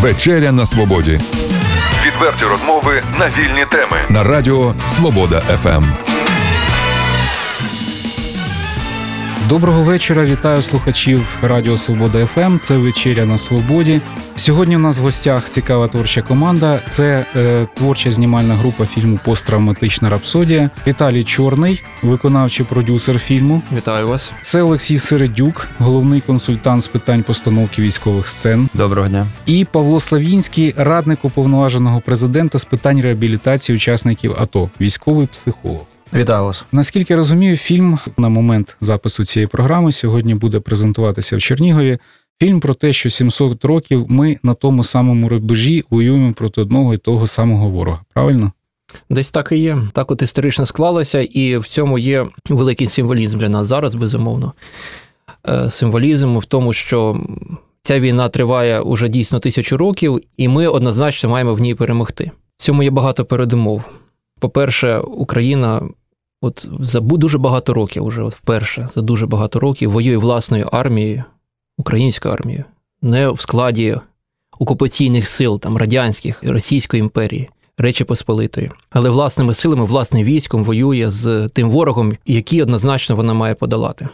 Вечеря на свободі Відверті розмови на вільні теми. на радіо Свобода. ФМ. Доброго вечора, вітаю слухачів Радіо Свобода ФМ. Це вечеря на свободі. Сьогодні у нас в гостях цікава творча команда. Це е, творча знімальна група фільму Посттравматична рапсодія. Віталій Чорний, виконавчий продюсер фільму. Вітаю вас. Це Олексій Середюк, головний консультант з питань постановки військових сцен. Доброго дня. І Павло Славінський, радник уповноваженого президента з питань реабілітації учасників АТО, військовий психолог. Вітаю вас. Наскільки я розумію, фільм на момент запису цієї програми сьогодні буде презентуватися в Чернігові. Фільм про те, що 700 років ми на тому самому рубежі воюємо проти одного і того самого ворога. Правильно? Десь так і є. Так от історично склалося, і в цьому є великий символізм для нас зараз, безумовно. Е, Символізм в тому, що ця війна триває уже дійсно тисячу років, і ми однозначно маємо в ній перемогти. В цьому є багато передумов. По-перше, Україна от за дуже багато років, уже от вперше за дуже багато років воює власною армією, українською армією, не в складі окупаційних сил, там радянських, Російської імперії. Речі Посполитої, але власними силами, власним військом воює з тим ворогом, який однозначно вона має подолати.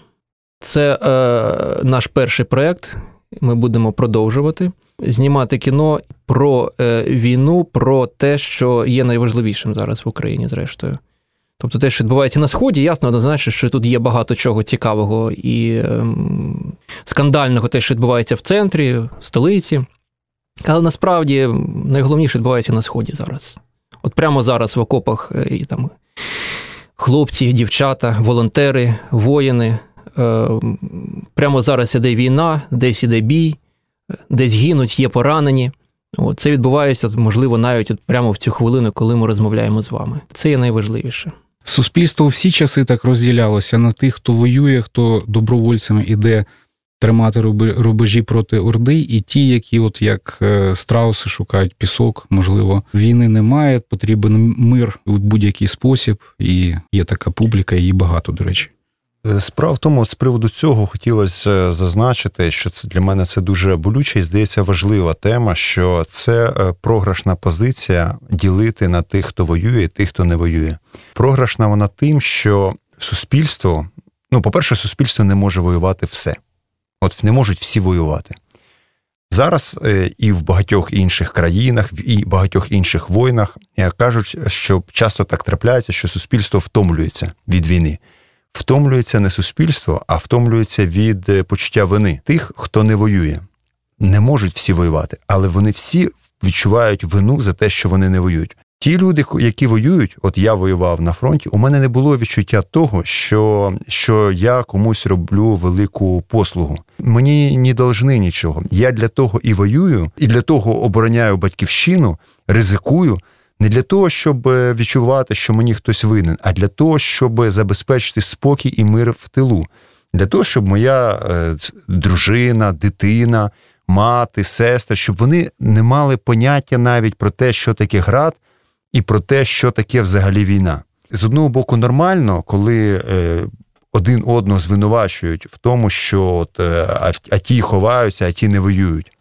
Це е, наш перший проєкт. Ми будемо продовжувати знімати кіно про е, війну, про те, що є найважливішим зараз в Україні, зрештою. Тобто те, що відбувається на сході, ясно, однозначно, що тут є багато чого цікавого і ем, скандального, те, що відбувається в центрі, в столиці. Але насправді найголовніше відбувається на сході зараз. От прямо зараз в окопах е, і там хлопці, дівчата, волонтери, воїни. Е, Прямо зараз іде війна, десь іде бій, десь гинуть, є поранені. Це відбувається, можливо, навіть от прямо в цю хвилину, коли ми розмовляємо з вами. Це є найважливіше. Суспільство всі часи так розділялося на тих, хто воює, хто добровольцями іде тримати рубежі проти Орди, і ті, які, от як е, страуси, шукають пісок, можливо, війни немає, потрібен мир у будь-який спосіб, і є така публіка, її багато, до речі. Справа в тому, з приводу цього хотілося е, зазначити, що це для мене це дуже болюча і здається важлива тема, що це е, програшна позиція ділити на тих, хто воює, і тих, хто не воює. Програшна вона тим, що суспільство, ну, по-перше, суспільство не може воювати все. От не можуть всі воювати. Зараз е, і в багатьох інших країнах, в- і багатьох інших воїнах е, кажуть, що часто так трапляється, що суспільство втомлюється від війни втомлюється не суспільство, а втомлюється від е, почуття вини тих, хто не воює. Не можуть всі воювати, але вони всі відчувають вину за те, що вони не воюють. Ті люди, які воюють, от я воював на фронті, у мене не було відчуття того, що, що я комусь роблю велику послугу. Мені не должны нічого. Я для того і воюю, і для того обороняю батьківщину, ризикую, не для того, щоб е, відчувати, що мені хтось винен, а для того, щоб забезпечити спокій і мир в тилу. Для того, щоб моя е, дружина, дитина, мати, сестра, щоб вони не мали поняття навіть про те, що таке град, і про те, що таке взагалі війна. З одного боку, нормально, коли е, один одного звинувачують в тому, що от, а, а ті ховаються, а ті не воюють.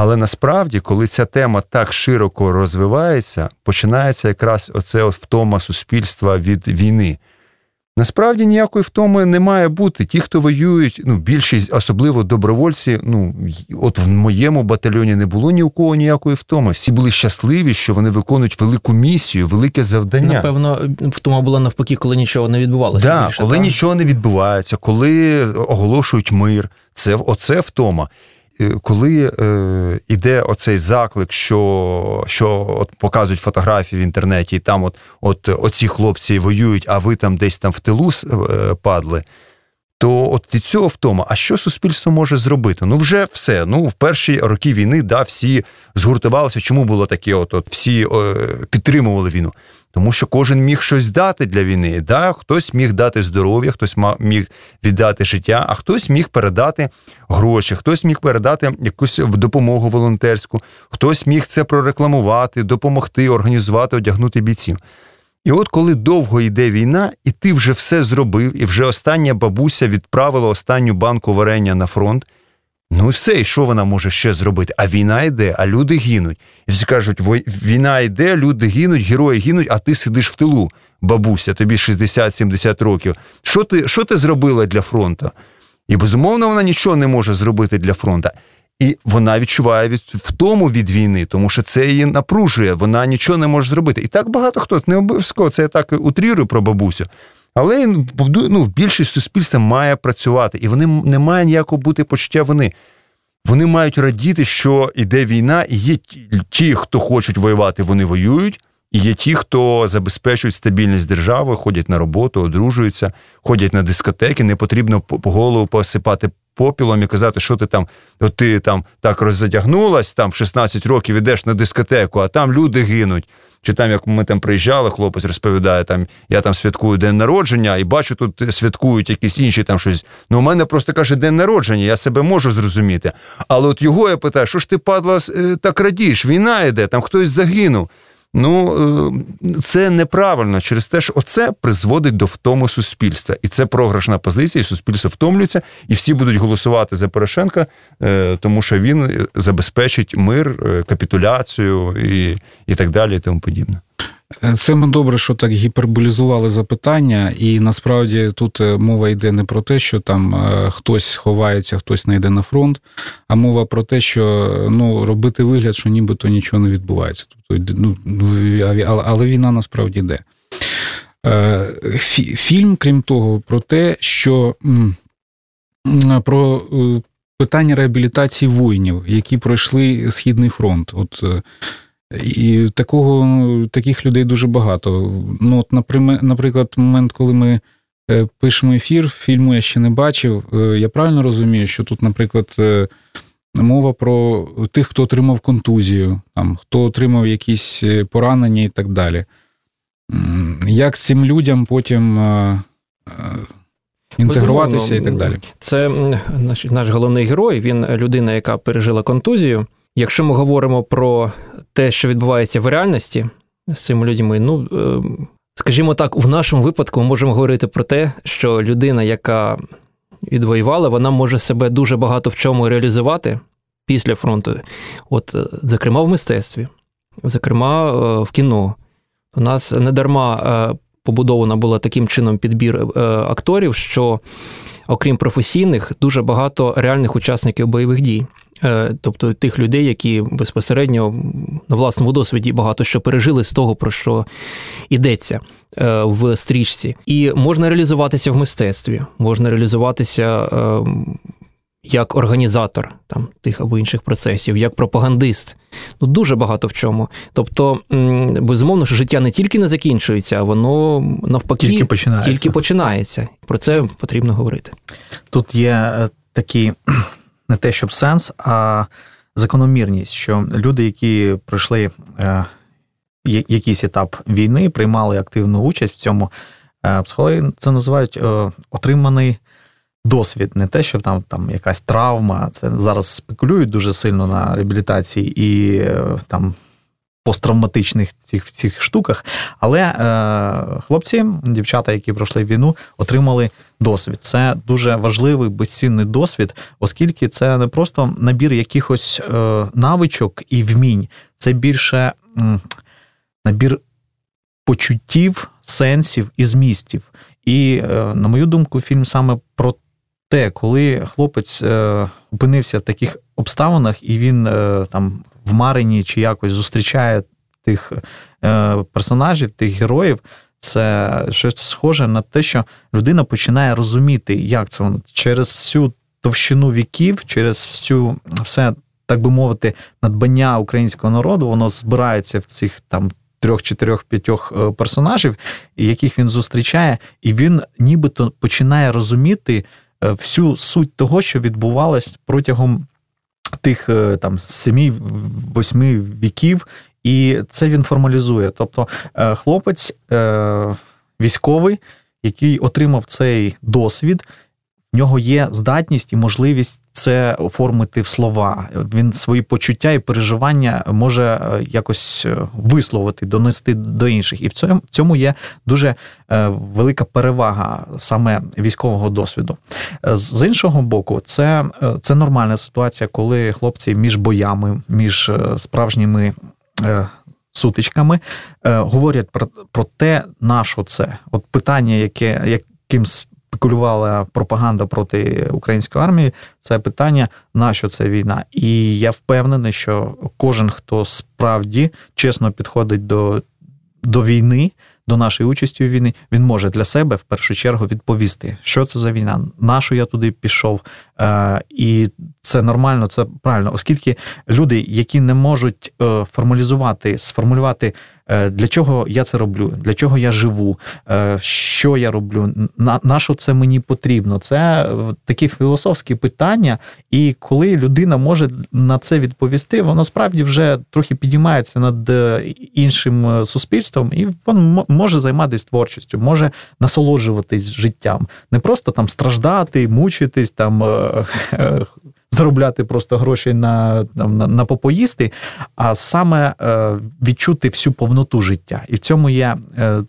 Але насправді, коли ця тема так широко розвивається, починається якраз оце от втома суспільства від війни. Насправді ніякої втоми не має бути. Ті, хто воюють, ну більшість, особливо добровольці. Ну от в моєму батальйоні не було ні у кого ніякої втоми. Всі були щасливі, що вони виконують велику місію, велике завдання. Напевно, втома була навпаки, коли нічого не відбувалося. Да, більше, коли так? нічого не відбувається, коли оголошують мир, це оце втома. Коли е, іде оцей заклик, що, що от показують фотографії в інтернеті, і там от, от оці хлопці воюють, а ви там десь там в тилу е, падли, то от від цього втома, а що суспільство може зробити? Ну вже все. Ну в перші роки війни да, всі згуртувалися. Чому було таке? От, от всі е, підтримували війну. Тому що кожен міг щось дати для війни. Да? Хтось міг дати здоров'я, хтось міг віддати життя, а хтось міг передати гроші, хтось міг передати якусь допомогу волонтерську, хтось міг це прорекламувати, допомогти, організувати, одягнути бійців. І от коли довго йде війна, і ти вже все зробив, і вже остання бабуся відправила останню банку варення на фронт, Ну і все, і що вона може ще зробити? А війна йде, а люди гинуть. І всі кажуть, війна йде, люди гинуть, герої гинуть, а ти сидиш в тилу, бабуся, тобі 60-70 років. Що ти що ти зробила для фронту? І безумовно, вона нічого не може зробити для фронту. І вона відчуває від втому від війни, тому що це її напружує, вона нічого не може зробити. І так багато хто не обов'язково це я так утрірую про бабусю. Але ну, більшість суспільства має працювати, і вони не має ніякого бути почуття вини. Вони мають радіти, що йде війна, і є ті, хто хочуть воювати, вони воюють. І є ті, хто забезпечують стабільність держави, ходять на роботу, одружуються, ходять на дискотеки. Не потрібно по голову посипати попілом і казати, що ти там, от ти там так роззадягнулась, там в 16 років ідеш на дискотеку, а там люди гинуть. Чи там, як ми там приїжджали, хлопець розповідає, там я там святкую день народження і бачу, тут святкують якісь інші там щось. Ну, у мене просто каже день народження, я себе можу зрозуміти. Але от його я питаю, що ж ти падла е, так радієш? Війна йде, там хтось загинув. Ну е, це неправильно через те, що оце призводить до втому суспільства, і це програшна позиція. і Суспільство втомлюється, і всі будуть голосувати за Порошенка, е, тому що він забезпечить мир, е, капітуляцію і, і так далі, і тому подібне. Це ми добре, що так гіперболізували запитання, і насправді тут е, мова йде не про те, що там е, хтось ховається, хтось не йде на фронт, а мова про те, що ну, робити вигляд, що нібито нічого не відбувається. Тобто, ну, Але війна насправді йде. Е, фільм, крім того, про те, що про питання реабілітації воїнів, які пройшли Східний фронт. От і такого, таких людей дуже багато. Ну, от, Наприклад, момент, коли ми е, пишемо ефір, фільму я ще не бачив. Е, я правильно розумію, що тут, наприклад, е, мова про тих, хто отримав контузію, там, хто отримав якісь поранення і так далі. Як з цим людям потім інтегруватися і так далі? Це наш, наш головний герой, він людина, яка пережила контузію. Якщо ми говоримо про те, що відбувається в реальності з цими людьми, ну е, скажімо так, в нашому випадку ми можемо говорити про те, що людина, яка відвоювала, вона може себе дуже багато в чому реалізувати після фронту. От, е, зокрема, в мистецтві, зокрема, е, в кіно. У нас не дарма побудована була таким чином підбір акторів, що, окрім професійних, дуже багато реальних учасників бойових дій. Е, тобто тих людей, які безпосередньо на власному досвіді багато що пережили з того, про що йдеться е, в стрічці. І можна реалізуватися в мистецтві, можна реалізуватися е, як організатор там тих або інших процесів, як пропагандист. Ну дуже багато в чому. Тобто, безумовно, що життя не тільки не закінчується, а воно навпаки тільки починається. Тільки починається. Про це потрібно говорити. Тут є такі не те, щоб сенс, а закономірність, що люди, які пройшли е, якийсь етап війни, приймали активну участь в цьому, е, психологи це називають е, отриманий. Досвід, не те, що там там якась травма. Це зараз спекулюють дуже сильно на реабілітації і там посттравматичних цих цих штуках. Але е, хлопці, дівчата, які пройшли війну, отримали досвід. Це дуже важливий безцінний досвід, оскільки це не просто набір якихось е, навичок і вмінь, це більше м, набір почуттів, сенсів і змістів. І, е, на мою думку, фільм саме про те, коли хлопець е, опинився в таких обставинах, і він е, там в Марині чи якось зустрічає тих е, персонажів, тих героїв. Це щось схоже на те, що людина починає розуміти, як це через всю товщину віків, через всю все, так би мовити, надбання українського народу, воно збирається в цих там трьох, чотирьох, п'ятьох е, персонажів, яких він зустрічає, і він нібито починає розуміти е, всю суть того, що відбувалось протягом тих е, там семи-восьми віків, і це він формалізує. Тобто е, хлопець е, військовий, який отримав цей досвід, в нього є здатність і можливість це оформити в слова. Він свої почуття і переживання може е, якось е, висловити, донести до інших. І в цьому цьому є дуже е, велика перевага саме військового досвіду. З іншого боку, це, це нормальна ситуація, коли хлопці між боями, між справжніми. Сутичками говорять про, про те, на що це. От питання, яке яким спекулювала пропаганда проти української армії, це питання, на що це війна. І я впевнений, що кожен, хто справді чесно підходить до, до війни, до нашої участі у війні, він може для себе в першу чергу відповісти, що це за війна, на що я туди пішов. Е, і це нормально, це правильно, оскільки люди, які не можуть е, формалізувати, сформулювати, е, для чого я це роблю, для чого я живу, що я роблю, на, що це мені потрібно. Це такі філософські питання, і коли людина може на це відповісти, вона справді вже трохи підіймається над іншим суспільством, і він може займатися творчістю, може насолоджуватись життям, не просто там страждати, мучитись, там заробляти просто гроші на, на, на попоїсти, а саме е, відчути всю повноту життя. І в цьому є е,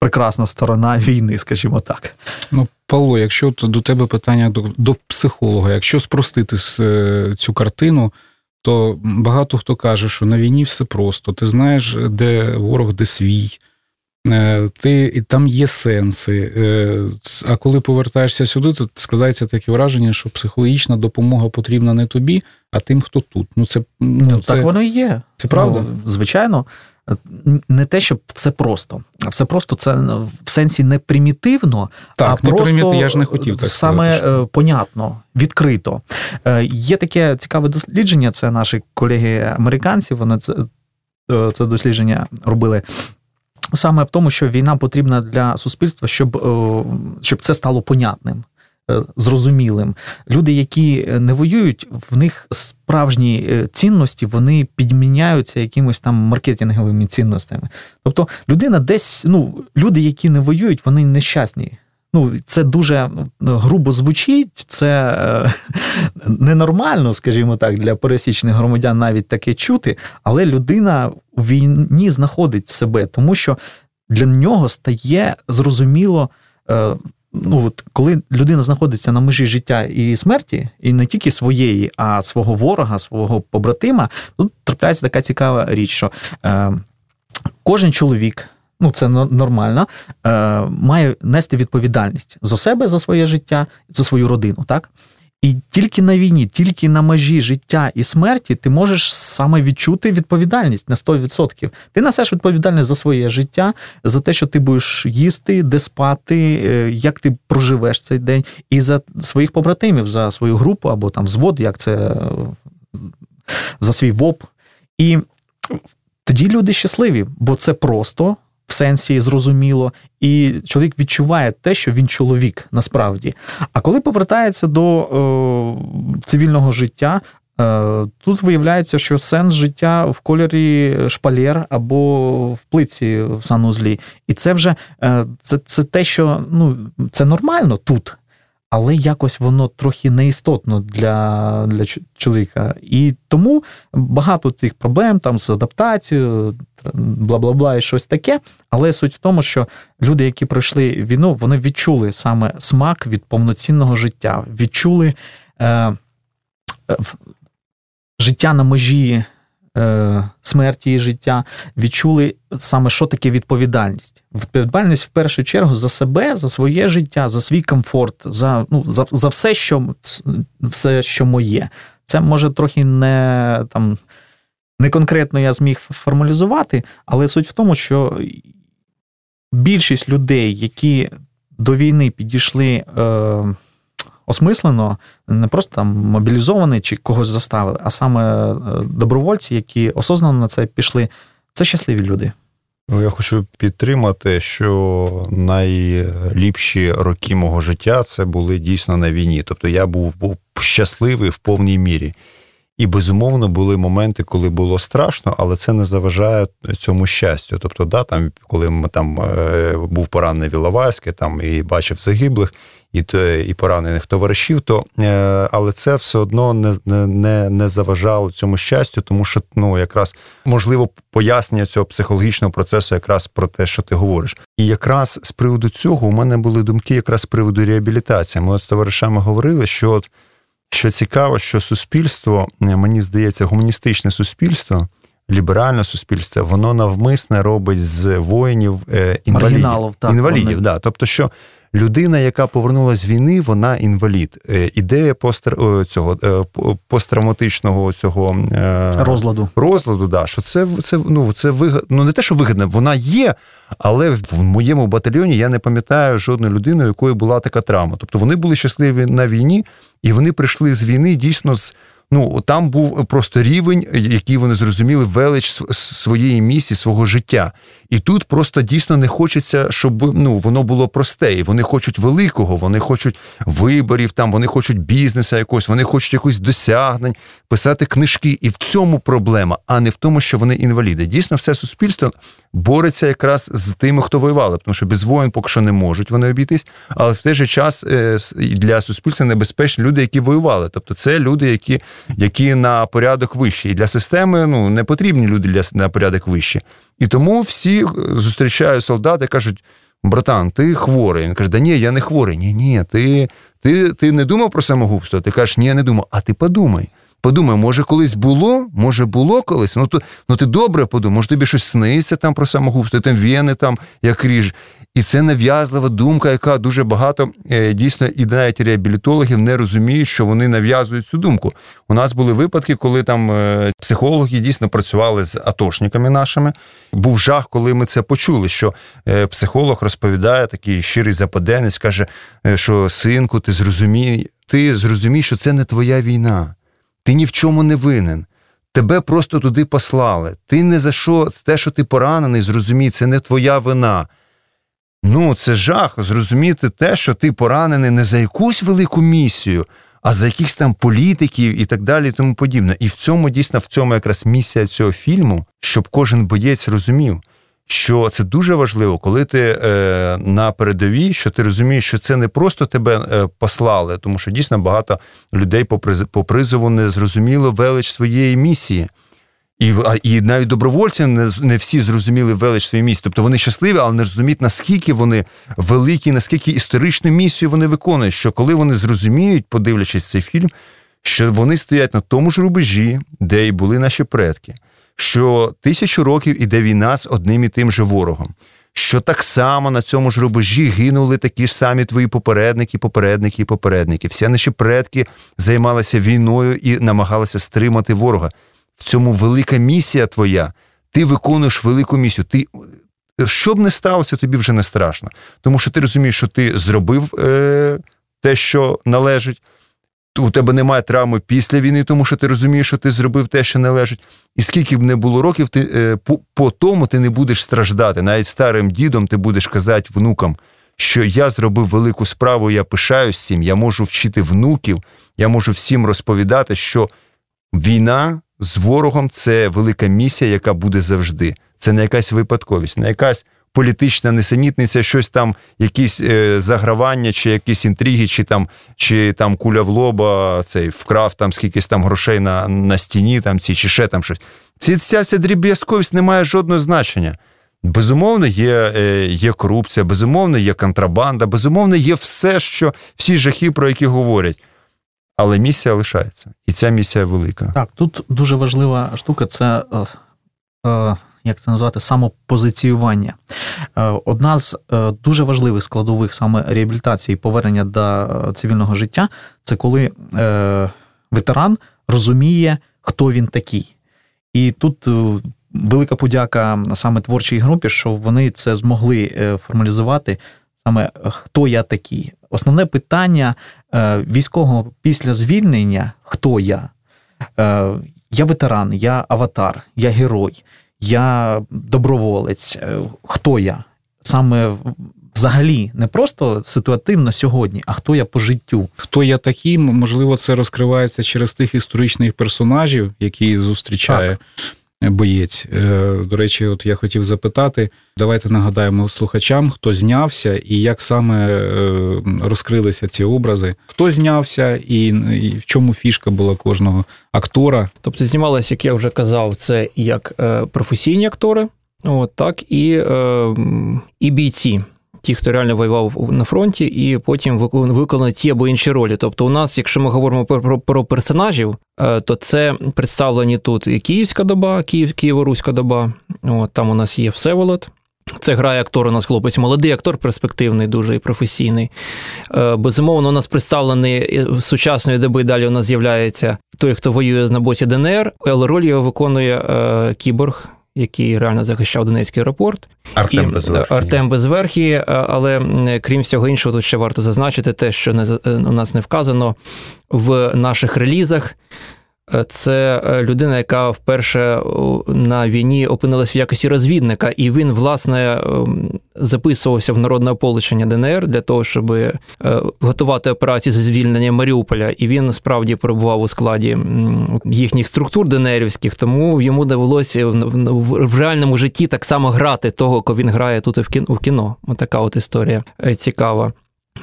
прекрасна сторона війни, скажімо так. Ну, Павло, якщо до тебе питання до, до психолога, якщо спростити е, цю картину, то багато хто каже, що на війні все просто. Ти знаєш, де ворог, де свій. Е, Ти, і там є сенси. Е, А коли повертаєшся сюди, то складається таке враження, що психологічна допомога потрібна не тобі, а тим, хто тут. Ну, це, ну, Ну, це, так воно і є. це правда? Ну, звичайно. Не те, щоб все просто. Все просто це в сенсі не примітивно, Так, а не просто приміти, я ж не хотів так саме сказати, е, понятно, відкрито. Е, Є таке цікаве дослідження. Це наші колеги-американці. Вони це, е, це дослідження робили. Саме в тому, що війна потрібна для суспільства, щоб, е, щоб це стало понятним, е, зрозумілим. Люди, які не воюють, в них справжні е, цінності вони підміняються якимось там маркетинговими цінностями. Тобто, людина десь, ну, люди, які не воюють, вони нещасні. Ну, це дуже ну, грубо звучить, це е, ненормально, скажімо так, для пересічних громадян навіть таке чути, але людина у війні знаходить себе, тому що для нього стає зрозуміло. Е, Ну, от коли людина знаходиться на межі життя і смерті, і не тільки своєї, а свого ворога, свого побратима, тут трапляється така цікава річ, що е, кожен чоловік, ну це нормально, е, має нести відповідальність за себе, за своє життя, за свою родину, так? І тільки на війні, тільки на межі життя і смерті ти можеш саме відчути відповідальність на 100%. Ти несеш відповідальність за своє життя, за те, що ти будеш їсти, де спати, е, як ти проживеш цей день, і за своїх побратимів, за свою групу або там взвод, як це за свій ВОП. І тоді люди щасливі, бо це просто. В сенсі зрозуміло, і чоловік відчуває те, що він чоловік насправді. А коли повертається до е, цивільного життя, е, тут виявляється, що сенс життя в кольорі шпалєр або в плиці в санузлі. І це вже е, це, це те, що ну, це нормально тут. Але якось воно трохи неістотно для для чоловіка. І тому багато цих проблем там з адаптацією, бла бла бла і щось таке. Але суть в тому, що люди, які пройшли війну, вони відчули саме смак від повноцінного життя, відчули е, життя на межі е, смерті і життя, відчули саме, що таке відповідальність. Відповідальність в першу чергу за себе, за своє життя, за свій комфорт, за, ну, за, за все, що, все, що моє. Це може трохи не там. Не конкретно я зміг формалізувати, але суть в тому, що більшість людей, які до війни підійшли е, осмислено, не просто там мобілізовані чи когось заставили, а саме е, добровольці, які осознано на це пішли, це щасливі люди. Ну, я хочу підтримати, що найліпші роки мого життя це були дійсно на війні. Тобто я був, був щасливий в повній мірі. І безумовно були моменти, коли було страшно, але це не заважає цьому щастю. Тобто, да, там, коли ми там е, був поранений в Іловайське, там і бачив загиблих, і і поранених товаришів, то е, але це все одно не не, не заважало цьому щастю, тому що ну якраз можливо пояснення цього психологічного процесу, якраз про те, що ти говориш. І якраз з приводу цього у мене були думки, якраз з приводу реабілітації. Ми от з товаришами говорили, що от. Що цікаво, що суспільство, е, мені здається, гуманістичне суспільство, ліберальне суспільство, воно навмисне робить з воїнів е, інвалідів. Так, інвалідів вони... да. Тобто, що людина, яка повернулася з війни, вона інвалід. Е, ідея постр... цього посттравматичного цього розладу, розладу, да, що це це, ну, це вигод... ну не те, що вигідно, вона є, але в моєму батальйоні я не пам'ятаю жодної людини, у якої була така травма. Тобто вони були щасливі на війні. І вони прийшли з війни дійсно з. Ну, там був просто рівень, який вони зрозуміли, велич своєї місії, свого життя. І тут просто дійсно не хочеться, щоб ну воно було просте. І Вони хочуть великого, вони хочуть виборів, там вони хочуть бізнеса якогось, вони хочуть якось досягнень, писати книжки. І в цьому проблема, а не в тому, що вони інваліди. Дійсно, все суспільство бореться якраз з тими, хто воювали, тому що без воїн поки що не можуть вони обійтись, але в той же час е, для суспільства небезпечні люди, які воювали. Тобто, це люди, які які на порядок вищі. І для системи ну не потрібні люди для на порядок вищі. І тому всі зустрічають солдати, кажуть: братан, ти хворий. Він каже, да ні, я не хворий. Ні, ні, ти ти, ти не думав про самогубство? Ти кажеш, ні, я не думав. А ти подумай. Подумай, може, колись було, може було колись. Ну то ну ти добре подумай, може тобі щось сниться там про самогубство, там вени там як ріж. І це нав'язлива думка, яка дуже багато е, дійсно і навіть реабілітологів не розуміють, що вони нав'язують цю думку. У нас були випадки, коли там е, психологи дійсно працювали з атошниками нашими. Був жах, коли ми це почули. Що е, психолог розповідає такий щирий западенець, каже, що синку, ти зрозумій, ти зрозумій, що це не твоя війна. Ти ні в чому не винен. Тебе просто туди послали. Ти не за що, те, що ти поранений, зрозумій, це не твоя вина. Ну, це жах зрозуміти те, що ти поранений не за якусь велику місію, а за якихось там політиків і так далі, і тому подібне. І в цьому дійсно в цьому якраз місія цього фільму, щоб кожен боєць розумів, що це дуже важливо, коли ти е, на передовій, що ти розумієш, що це не просто тебе е, послали, тому що дійсно багато людей по, приз, призову не зрозуміло велич своєї місії. І і навіть добровольці не не всі зрозуміли велич своєї місії. Тобто вони щасливі, але не розуміють, наскільки вони великі, наскільки історичну місію вони виконують. Що коли вони зрозуміють, подивлячись цей фільм, що вони стоять на тому ж рубежі, де і були наші предки, що тисячу років іде війна з одним і тим же ворогом. Що так само на цьому ж рубежі гинули такі ж самі твої попередники, попередники і попередники. Всі наші предки займалися війною і намагалися стримати ворога в цьому велика місія твоя. Ти виконуєш велику місію. Ти що б не сталося, тобі вже не страшно. Тому що ти розумієш, що ти зробив е, те, що належить. У тебе немає травми після війни, тому що ти розумієш, що ти зробив те, що належить. І скільки б не було років, ти е, по, по тому ти не будеш страждати. Навіть старим дідом ти будеш казати внукам, що я зробив велику справу, я пишаюсь цим, я можу вчити внуків, я можу всім розповідати, що війна з ворогом це велика місія, яка буде завжди. Це не якась випадковість, не якась політична несенітниця, щось там, якісь е, загравання, чи якісь інтриги, чи там чи там куля в лоба, цей вкрав там скількись там грошей на на стіні, там ці, чи ще там щось. Ці, ця ця дріб'язковість не має жодного значення. Безумовно, є е, є корупція, безумовно, є контрабанда, безумовно, є все, що всі жахи, про які говорять але місія лишається, і ця місія велика. Так, тут дуже важлива штука це. Е, е, як це назвати, самопозиціювання. Е, одна з дуже важливих складових саме реабілітації і повернення до цивільного життя це коли ветеран розуміє, хто він такий. І тут велика подяка саме творчій групі, що вони це змогли формалізувати саме хто я такий. Основне питання військового після звільнення хто я? Е, я ветеран, я аватар, я герой, я доброволець. Е, хто я? Саме взагалі не просто ситуативно сьогодні, а хто я по життю. Хто я такий, можливо, це розкривається через тих історичних персонажів, які зустрічає боєць. Е, До речі, от я хотів запитати, давайте нагадаємо слухачам, хто знявся і як саме е, розкрилися ці образи, хто знявся і, в чому фішка була кожного актора. Тобто знімалися, як я вже казав, це як е, професійні актори, от, так і, і бійці. Ті, хто реально воював на фронті, і потім викон- виконали ті або інші ролі. Тобто, у нас, якщо ми говоримо про, про, персонажів, е, то це представлені тут і Київська доба, Київ, Києво-Руська доба. От, там у нас є Всеволод. Це грає актор, у нас хлопець, молодий актор, перспективний, дуже і професійний. Е, Безумовно, у нас представлений е, сучасної доби далі у нас з'являється той, хто воює на боці ДНР, але роль його виконує кіборг, який реально захищав Донецький аеропорт. Артем І, Безверхі. Артем Безверхій, е, але крім всього іншого, тут ще варто зазначити те, що не, е, у нас не вказано в наших релізах. Це е, людина, яка вперше на війні опинилась в якості розвідника, і він, власне, ем, записувався в народне ополчення ДНР для того, щоб е, готувати операції зі звільнення Маріуполя. І він справді перебував у складі їхніх структур ДНРівських, тому йому довелося в, реальному житті так само грати того, кого він грає тут в кіно. Отака от історія е, цікава.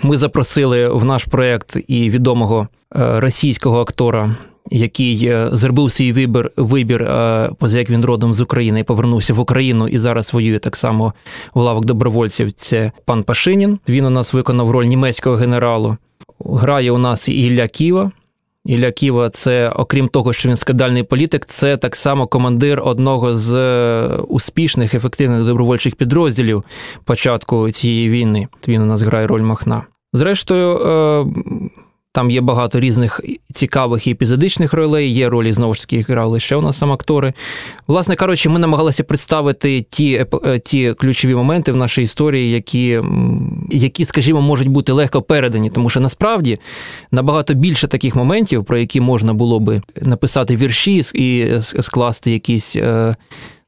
Ми запросили в наш проєкт і відомого російського актора, який е, зробив свій вибір, вибір, е, поза як він родом з України і повернувся в Україну і зараз воює так само в лавах добровольців. Це пан Пашинін. Він у нас виконав роль німецького генералу. Грає у нас і Ілля Ківа. Ілля Ківа, це, окрім того, що він скандальний політик, це так само командир одного з е, успішних, ефективних добровольчих підрозділів початку цієї війни. Він у нас грає роль Махна. Зрештою, там є багато різних цікавих і епізодичних ролей, є ролі, знову ж таки, які грали ще у нас там актори. Власне кажучи, ми намагалися представити ті, е, ті ключові моменти в нашій історії, які, які, скажімо, можуть бути легко передані, тому що насправді набагато більше таких моментів, про які можна було би написати вірші і скласти якісь.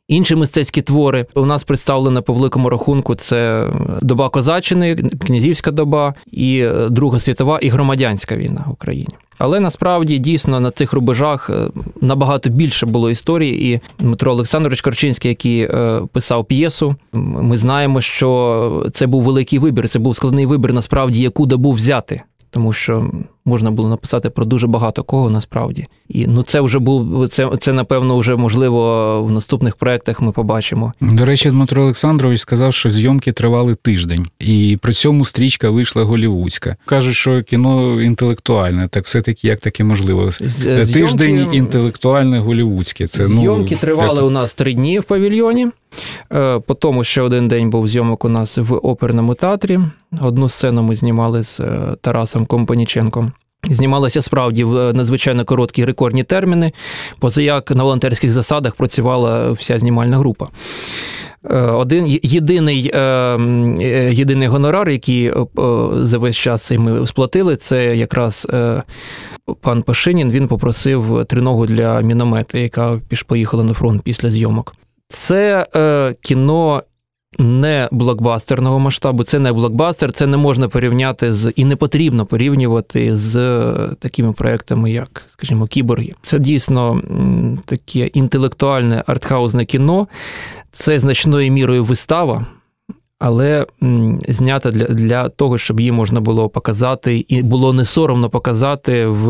Е, Інші мистецькі твори у нас представлено по великому рахунку: це доба козаччини, князівська доба, і е, Друга світова, і громадянська війна в Україні. Але насправді дійсно на цих рубежах е, набагато більше було історії. І Дмитро Олександрович Корчинський, який е, писав п'єсу, ми знаємо, що це був великий вибір. Це був складний вибір, насправді, яку добу взяти. Тому що можна було написати про дуже багато кого насправді. І ну це вже був це, це напевно вже можливо в наступних проєктах ми побачимо. До речі, Дмитро Олександрович сказав, що зйомки тривали тиждень, і при цьому стрічка вийшла голівудська. Кажуть, що кіно інтелектуальне, так все-таки як таке можливо? З- Е, зйомки- Тиждень інтелектуальне голівудське. Це Зйомки ну, тривали у нас три дні в павільйоні. Е, По тому ще один день був зйомок у нас в оперному театрі. Одну сцену ми знімали з е, Тарасом Компаніченком. Знімалося справді в е, надзвичайно короткі рекордні терміни, поза як на волонтерських засадах працювала вся знімальна група. Е, Один єдиний, е, єдиний гонорар, який за весь час ми сплатили, це якраз пан Пашинін. Він попросив триногу для міномета, яка поїхала на фронт після зйомок. Це кіно не блокбастерного масштабу, це не блокбастер, це не можна порівняти з і не потрібно порівнювати з е, такими проектами, як, скажімо, кіборги. Це дійсно таке інтелектуальне артхаузне кіно, це значною мірою вистава. Але знята для, для того, щоб її можна було показати, і було не соромно показати в,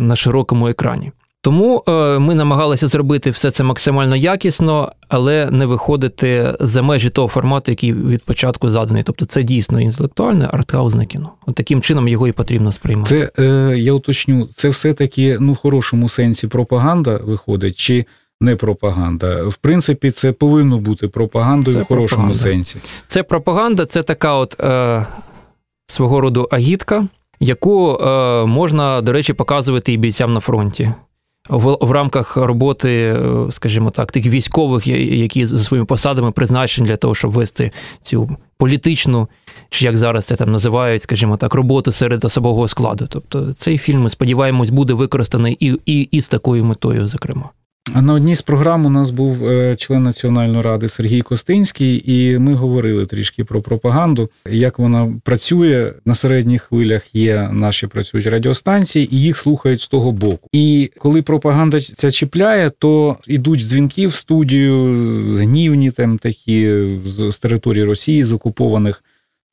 на широкому екрані. Тому е, ми намагалися зробити все це максимально якісно, але не виходити за межі того формату, який від початку заданий. Тобто це дійсно інтелектуальне артхаузне кіно. От таким чином його і потрібно сприймати. Це е, я уточню, це все-таки ну в хорошому сенсі пропаганда виходить, чи не пропаганда? В принципі, це повинно бути пропагандою Це в хорошому пропаганда. сенсі. Це пропаганда, це така от е, свого роду агітка, яку е, можна, до речі, показувати і бійцям на фронті. В, в рамках роботи, е, скажімо так, тих військових, які за своїми посадами призначені для того, щоб вести цю політичну, чи як зараз це там називають, скажімо так, роботу серед особового складу. Тобто цей фільм, ми сподіваємось, буде використаний і, і, і з такою метою, зокрема. На одній з програм у нас був е, член Національної ради Сергій Костинський, і ми говорили трішки про пропаганду, як вона працює на середніх хвилях. Є наші працюють радіостанції, і їх слухають з того боку. І коли пропаганда ця чіпляє, то йдуть дзвінки в студію, гнівні там такі з, з території Росії, з окупованих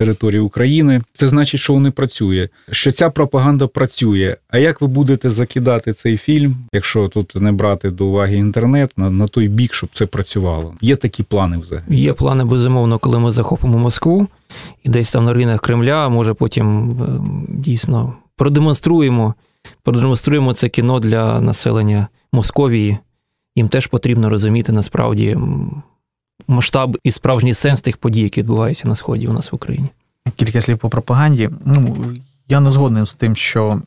території України. Це значить, що вони працює, що ця пропаганда працює. А як ви будете закидати цей фільм, якщо тут не брати до уваги інтернет, на, на той бік, щоб це працювало? Є такі плани взагалі? Є плани, безумовно, коли ми захопимо Москву і десь там на руїнах Кремля, може потім е, дійсно продемонструємо, продемонструємо це кіно для населення Московії. Їм теж потрібно розуміти насправді масштаб і справжній сенс тих подій, які відбуваються на сході у нас в Україні. Кілька слів по пропаганді. Ну, я не згоден з тим, що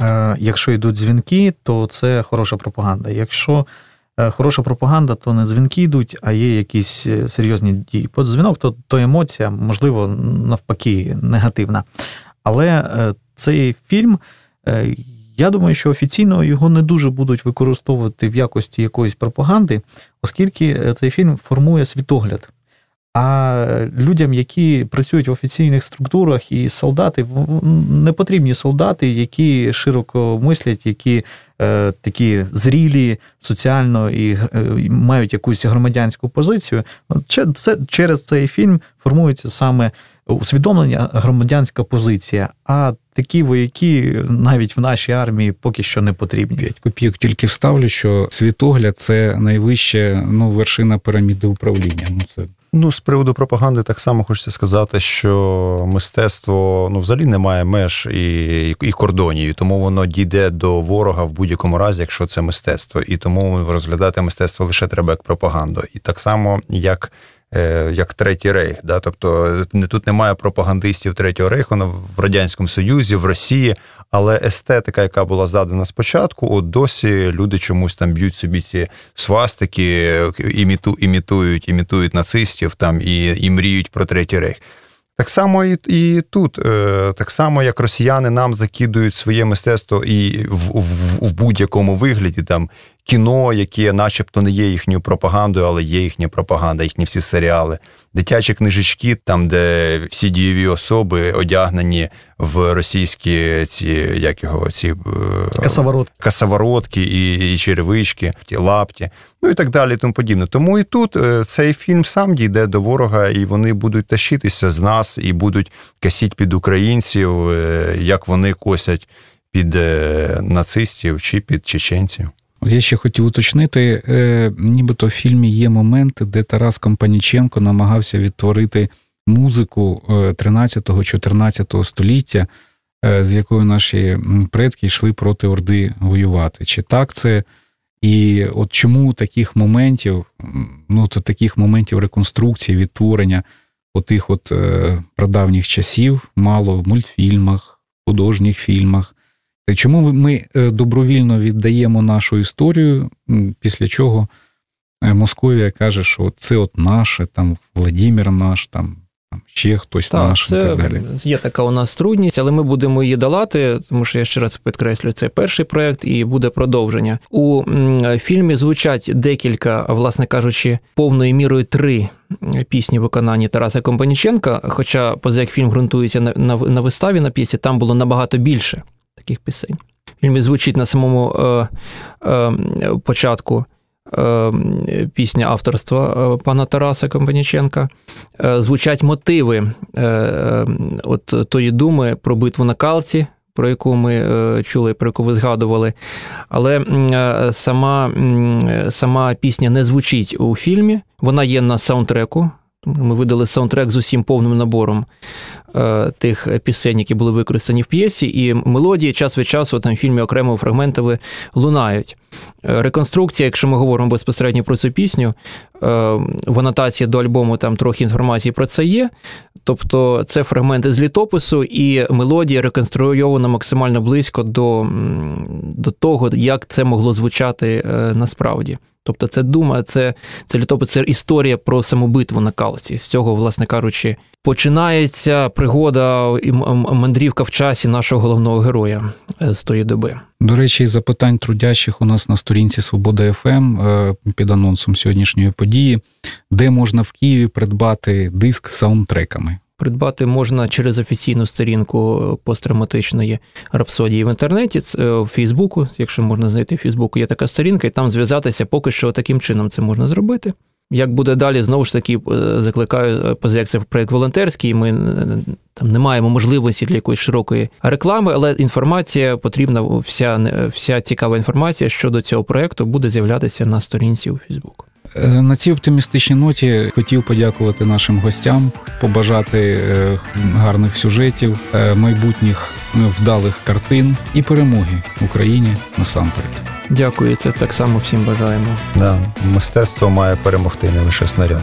е, якщо йдуть дзвінки, то це хороша пропаганда. Якщо е, хороша пропаганда, то не дзвінки йдуть, а є якісь е, серйозні дії. Бо дзвінок то, то емоція, можливо, навпаки, негативна. Але е, цей фільм. Я думаю, що офіційно його не дуже будуть використовувати в якості якоїсь пропаганди, оскільки е, цей фільм формує світогляд. А людям, які працюють в офіційних структурах, і солдати не потрібні солдати, які широко мислять, які е, такі зрілі соціально і е, мають якусь громадянську позицію. От Це через цей фільм формується саме усвідомлення громадянська позиція. А такі вояки навіть в нашій армії поки що не потрібні. 5 копійок тільки вставлю, що світогляд це найвища ну, вершина піраміди управління. Ну це Ну, з приводу пропаганди, так само хочеться сказати, що мистецтво ну, взагалі не має меж і, і кордонів, і тому воно дійде до ворога в будь-якому разі, якщо це мистецтво. І тому розглядати мистецтво лише треба як пропаганду. І так само, як, як Третій Рейх. Да? Тобто тут немає пропагандистів Третього Рейху ну, в Радянському Союзі, в Росії. Але естетика, яка була задана спочатку, от досі люди чомусь там б'ють собі ці свастики, іміту, імітують, імітують нацистів там і, і мріють про третій рейх. Так само і, і тут, е, так само як росіяни нам закидують своє мистецтво і в, в, в будь-якому вигляді, там кіно, яке начебто не є їхньою пропагандою, але є їхня пропаганда, їхні всі серіали, дитячі книжечки, там, де всі дієві особи одягнені в російські ці, як його, ці е, Касаворот. касаворотки і, і черевички, ті лапті, ну і так далі, і тому подібне. Тому і тут е, цей фільм сам дійде до ворога, і вони будуть тащитися з нас і будуть косіть під українців, е, як вони косять під нацистів чи під чеченців. Я ще хотів уточнити, е, нібито в фільмі є моменти, де Тарас Компаніченко намагався відтворити музику 13-14 століття, е, з якою наші предки йшли проти Орди воювати. Чи так це? І от чому таких моментів, ну то таких моментів реконструкції, відтворення отих от е, прадавніх часів мало в мультфільмах, художніх фільмах. Чому ми е, добровільно віддаємо нашу історію, після чого е, Московія каже, що це от наше, там Владимир наш, там, ще хтось наш і так далі. є така у нас трудність, але ми будемо її долати, тому що я ще раз підкреслю, це перший проект і буде продовження. У фільмі звучать декілька, власне кажучи, повною мірою три пісні в виконанні Тараса Компаніченка. Хоча, поза як фільм ґрунтується на, на, на виставі на п'єсі, там було набагато більше таких пісень. В фільмі звучить на самому е, е, початку. е, Пісня авторства е, пана Тараса Компаніченка. Е, Звучать мотиви е, от тої думи про битву на Калці, про яку ми чули, про яку ви згадували. Але сама, сама пісня не звучить у фільмі, вона є на саундтреку. Ми видали саундтрек з усім повним набором е, тих пісень, які були використані в п'єсі, і мелодії час від часу там в фільмі окремо фрагментами лунають. Е, Реконструкція, якщо ми говоримо безпосередньо про цю пісню, е, в анотації до альбому там трохи інформації про це є. Тобто це фрагменти з літопису, і мелодія реконструйована максимально близько до, до того, як це могло звучати насправді. Тобто це дума, це, це літопис, це історія про саму битву на Калці. З цього, власне кажучи, починається пригода і мандрівка в часі нашого головного героя е, з тої доби. До речі, запитань трудящих у нас на сторінці Свобода ФМ е, під анонсом сьогоднішньої події, де можна в Києві придбати диск з саундтреками. Придбати можна через офіційну сторінку посттравматичної рапсодії в інтернеті, в Фейсбуку, якщо можна знайти в Фейсбуку, є така сторінка, і там зв'язатися поки що таким чином це можна зробити. Як буде далі, знову ж таки, е, закликаю, поза як це проєкт волонтерський, ми е, там не маємо можливості для якоїсь широкої реклами, але інформація потрібна, вся, вся цікава інформація щодо цього проєкту буде з'являтися на сторінці у Фейсбук. Е, На цій оптимістичній ноті хотів подякувати нашим гостям, побажати е, гарних сюжетів, е, майбутніх вдалих картин і перемоги Україні насамперед. Дякую, це так само всім бажаємо. Да, мистецтво має перемогти не лише снаряд.